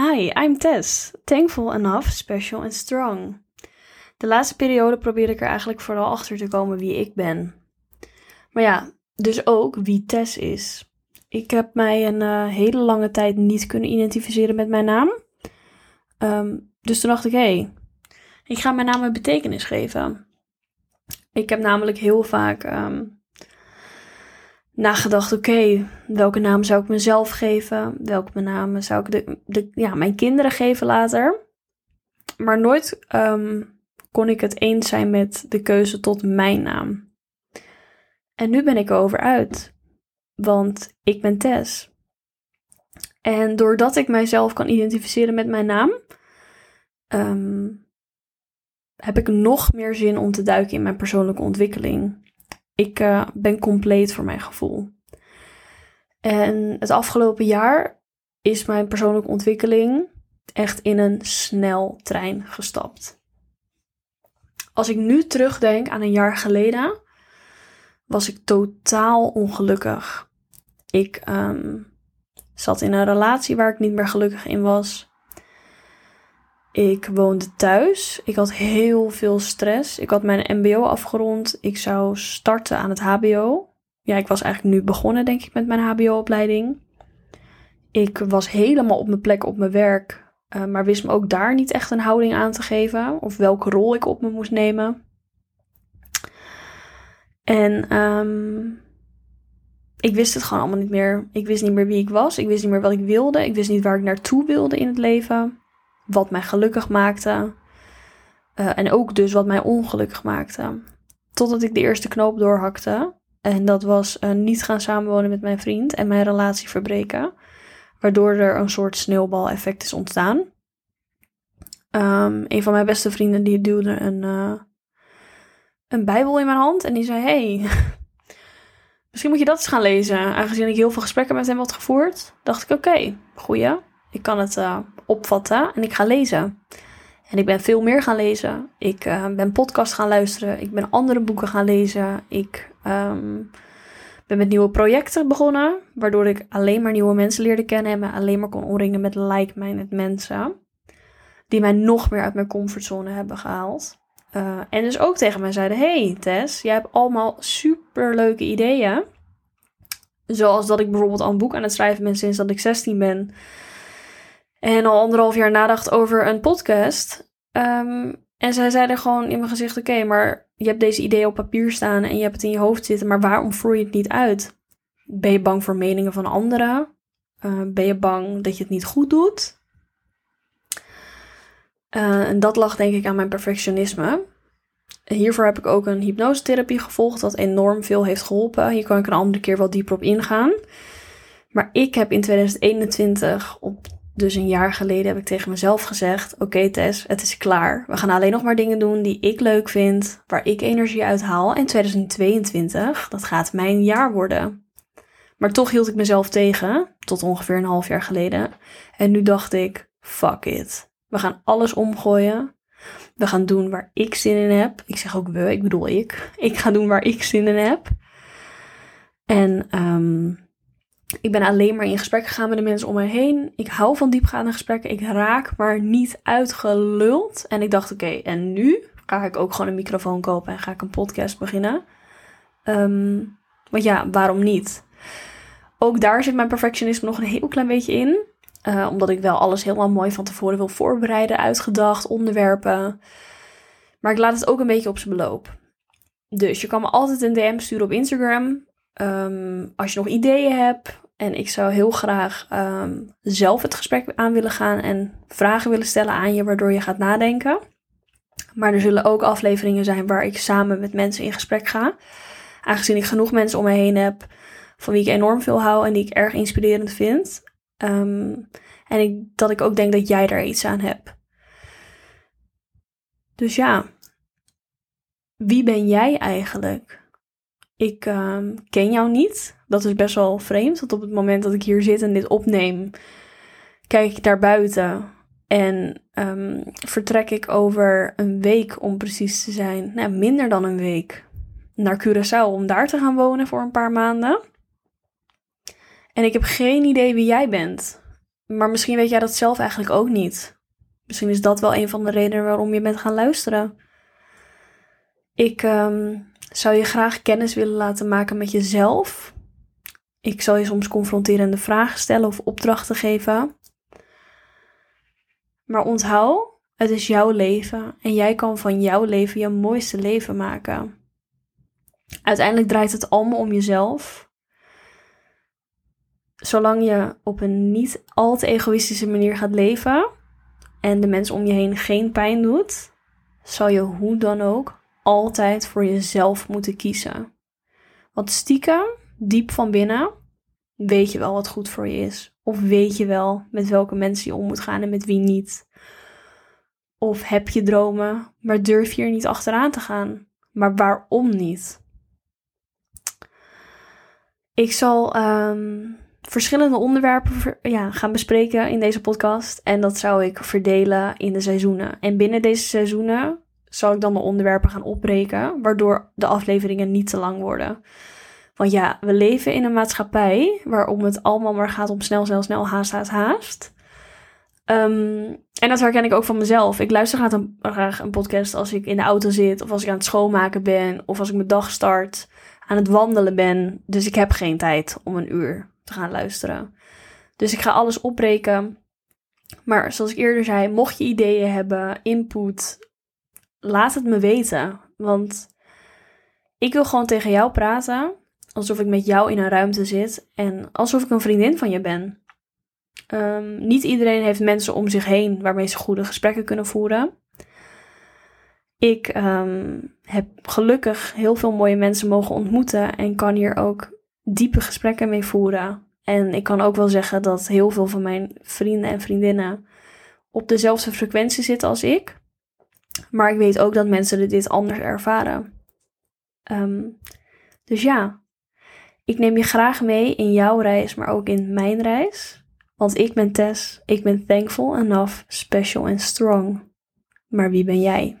Hi, I'm Tess. Thankful enough, special and strong. De laatste periode probeer ik er eigenlijk vooral achter te komen wie ik ben. Maar ja, dus ook wie Tess is. Ik heb mij een uh, hele lange tijd niet kunnen identificeren met mijn naam. Um, dus toen dacht ik, hé, hey, ik ga mijn naam een betekenis geven. Ik heb namelijk heel vaak um, nagedacht, oké, welke naam zou ik mezelf geven? Welke naam zou ik de, de, ja, mijn kinderen geven later? Maar nooit um, kon ik het eens zijn met de keuze tot mijn naam. En nu ben ik erover uit, want ik ben Tess. En doordat ik mijzelf kan identificeren met mijn naam, um, heb ik nog meer zin om te duiken in mijn persoonlijke ontwikkeling. Ik uh, ben compleet voor mijn gevoel. En het afgelopen jaar is mijn persoonlijke ontwikkeling echt in een sneltrein gestapt. Als ik nu terugdenk aan een jaar geleden, was ik totaal ongelukkig. Ik um, zat in een relatie waar ik niet meer gelukkig in was. Ik woonde thuis. Ik had heel veel stress. Ik had mijn MBO afgerond. Ik zou starten aan het HBO. Ja, ik was eigenlijk nu begonnen, denk ik, met mijn HBO-opleiding. Ik was helemaal op mijn plek op mijn werk, uh, maar wist me ook daar niet echt een houding aan te geven. Of welke rol ik op me moest nemen. En um, ik wist het gewoon allemaal niet meer. Ik wist niet meer wie ik was. Ik wist niet meer wat ik wilde. Ik wist niet waar ik naartoe wilde in het leven wat mij gelukkig maakte. Uh, en ook dus wat mij ongelukkig maakte. Totdat ik de eerste knoop doorhakte. En dat was uh, niet gaan samenwonen met mijn vriend en mijn relatie verbreken. Waardoor er een soort sneeuwbaleffect is ontstaan. Um, een van mijn beste vrienden die duwde een, uh, een bijbel in mijn hand. En die zei, hey, misschien moet je dat eens gaan lezen. Aangezien ik heel veel gesprekken met hem had gevoerd. Dacht ik, oké, goeie. Ik kan het uh, opvatten en ik ga lezen. En ik ben veel meer gaan lezen. Ik uh, ben podcast gaan luisteren. Ik ben andere boeken gaan lezen. Ik um, ben met nieuwe projecten begonnen. Waardoor ik alleen maar nieuwe mensen leerde kennen. En me alleen maar kon omringen met like-minded mensen. Die mij nog meer uit mijn comfortzone hebben gehaald. Uh, en dus ook tegen mij zeiden: Hey Tess, jij hebt allemaal super leuke ideeën. Zoals dat ik bijvoorbeeld al een boek aan het schrijven ben sinds dat ik 16 ben. En al anderhalf jaar nadacht over een podcast. Um, en zij zeiden gewoon in mijn gezicht: Oké, maar je hebt deze ideeën op papier staan en je hebt het in je hoofd zitten, maar waarom voer je het niet uit? Ben je bang voor meningen van anderen? Uh, ben je bang dat je het niet goed doet? Uh, en dat lag denk ik aan mijn perfectionisme. Hiervoor heb ik ook een hypnosetherapie gevolgd, dat enorm veel heeft geholpen. Hier kan ik een andere keer wel dieper op ingaan. Maar ik heb in 2021 op dus een jaar geleden heb ik tegen mezelf gezegd: Oké, Tess, het is klaar. We gaan alleen nog maar dingen doen die ik leuk vind, waar ik energie uit haal. En 2022, dat gaat mijn jaar worden. Maar toch hield ik mezelf tegen, tot ongeveer een half jaar geleden. En nu dacht ik: Fuck it. We gaan alles omgooien. We gaan doen waar ik zin in heb. Ik zeg ook we, ik bedoel ik. Ik ga doen waar ik zin in heb. En um, ik ben alleen maar in gesprek gegaan met de mensen om me heen. Ik hou van diepgaande gesprekken. Ik raak maar niet uitgeluld. En ik dacht, oké, en nu ga ik ook gewoon een microfoon kopen en ga ik een podcast beginnen. Um, want ja, waarom niet? Ook daar zit mijn perfectionisme nog een heel klein beetje in. Uh, omdat ik wel alles helemaal mooi van tevoren wil voorbereiden, uitgedacht, onderwerpen. Maar ik laat het ook een beetje op zijn beloop. Dus je kan me altijd een DM sturen op Instagram. Um, als je nog ideeën hebt en ik zou heel graag um, zelf het gesprek aan willen gaan en vragen willen stellen aan je, waardoor je gaat nadenken. Maar er zullen ook afleveringen zijn waar ik samen met mensen in gesprek ga. Aangezien ik genoeg mensen om me heen heb van wie ik enorm veel hou en die ik erg inspirerend vind. Um, en ik, dat ik ook denk dat jij daar iets aan hebt. Dus ja, wie ben jij eigenlijk? Ik um, ken jou niet. Dat is best wel vreemd, want op het moment dat ik hier zit en dit opneem, kijk ik naar buiten en um, vertrek ik over een week om precies te zijn, nou, minder dan een week, naar Curaçao om daar te gaan wonen voor een paar maanden. En ik heb geen idee wie jij bent. Maar misschien weet jij dat zelf eigenlijk ook niet. Misschien is dat wel een van de redenen waarom je bent gaan luisteren. Ik ehm, zou je graag kennis willen laten maken met jezelf. Ik zal je soms confronterende vragen stellen of opdrachten geven. Maar onthoud, het is jouw leven en jij kan van jouw leven je mooiste leven maken. Uiteindelijk draait het allemaal om jezelf. Zolang je op een niet al te egoïstische manier gaat leven en de mensen om je heen geen pijn doet, zal je hoe dan ook altijd voor jezelf moeten kiezen. Want stiekem, diep van binnen, weet je wel wat goed voor je is. Of weet je wel met welke mensen je om moet gaan en met wie niet. Of heb je dromen, maar durf je er niet achteraan te gaan? Maar waarom niet? Ik zal ehm, verschillende onderwerpen ja, gaan bespreken in deze podcast. En dat zou ik verdelen in de seizoenen. En binnen deze seizoenen zal ik dan de onderwerpen gaan opbreken, waardoor de afleveringen niet te lang worden. Want ja, we leven in een maatschappij waarom het allemaal maar gaat om snel, snel, snel, haast, haast, haast. Ehm, en dat herken ik ook van mezelf. Ik luister graag een, graag een podcast als ik in de auto zit, of als ik aan het schoonmaken ben, of als ik mijn dag start, aan het wandelen ben. Dus ik heb geen tijd om een uur te gaan luisteren. Dus ik ga alles opbreken. Maar zoals ik eerder zei, mocht je ideeën hebben, input, laat het me weten. Want ik wil gewoon tegen jou praten. Alsof ik met jou in een ruimte zit. En alsof ik een vriendin van je ben. Um, niet iedereen heeft mensen om zich heen waarmee ze goede gesprekken kunnen voeren. Ik um, heb gelukkig heel veel mooie mensen mogen ontmoeten en kan hier ook diepe gesprekken mee voeren. En ik kan ook wel zeggen dat heel veel van mijn vrienden en vriendinnen op dezelfde frequentie zitten als ik. Maar ik weet ook dat mensen dit anders ervaren. Um, dus ja, ik neem je graag mee in jouw reis, maar ook in mijn reis. Want ik ben Tess, ik ben thankful enough, special en strong. Maar wie ben jij?